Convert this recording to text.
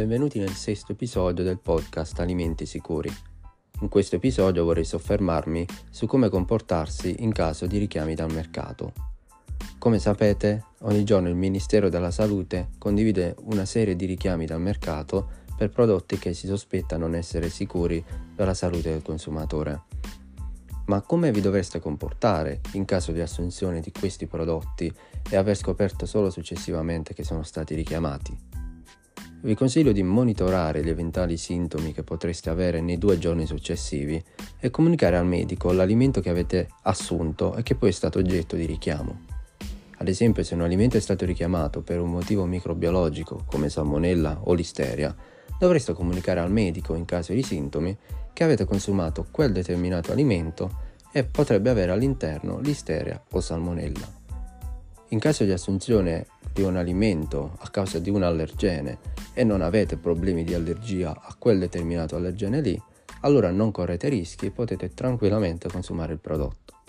benvenuti nel sesto episodio del podcast Alimenti Sicuri. In questo episodio vorrei soffermarmi su come comportarsi in caso di richiami dal mercato. Come sapete, ogni giorno il Ministero della Salute condivide una serie di richiami dal mercato per prodotti che si sospetta non essere sicuri per la salute del consumatore. Ma come vi dovreste comportare in caso di assunzione di questi prodotti e aver scoperto solo successivamente che sono stati richiamati? Vi consiglio di monitorare gli eventuali sintomi che potreste avere nei due giorni successivi e comunicare al medico l'alimento che avete assunto e che poi è stato oggetto di richiamo. Ad esempio, se un alimento è stato richiamato per un motivo microbiologico come salmonella o listeria, dovreste comunicare al medico in caso di sintomi che avete consumato quel determinato alimento e potrebbe avere all'interno listeria o salmonella. In caso di assunzione di un alimento a causa di un allergene e non avete problemi di allergia a quel determinato allergene lì, allora non correte rischi e potete tranquillamente consumare il prodotto.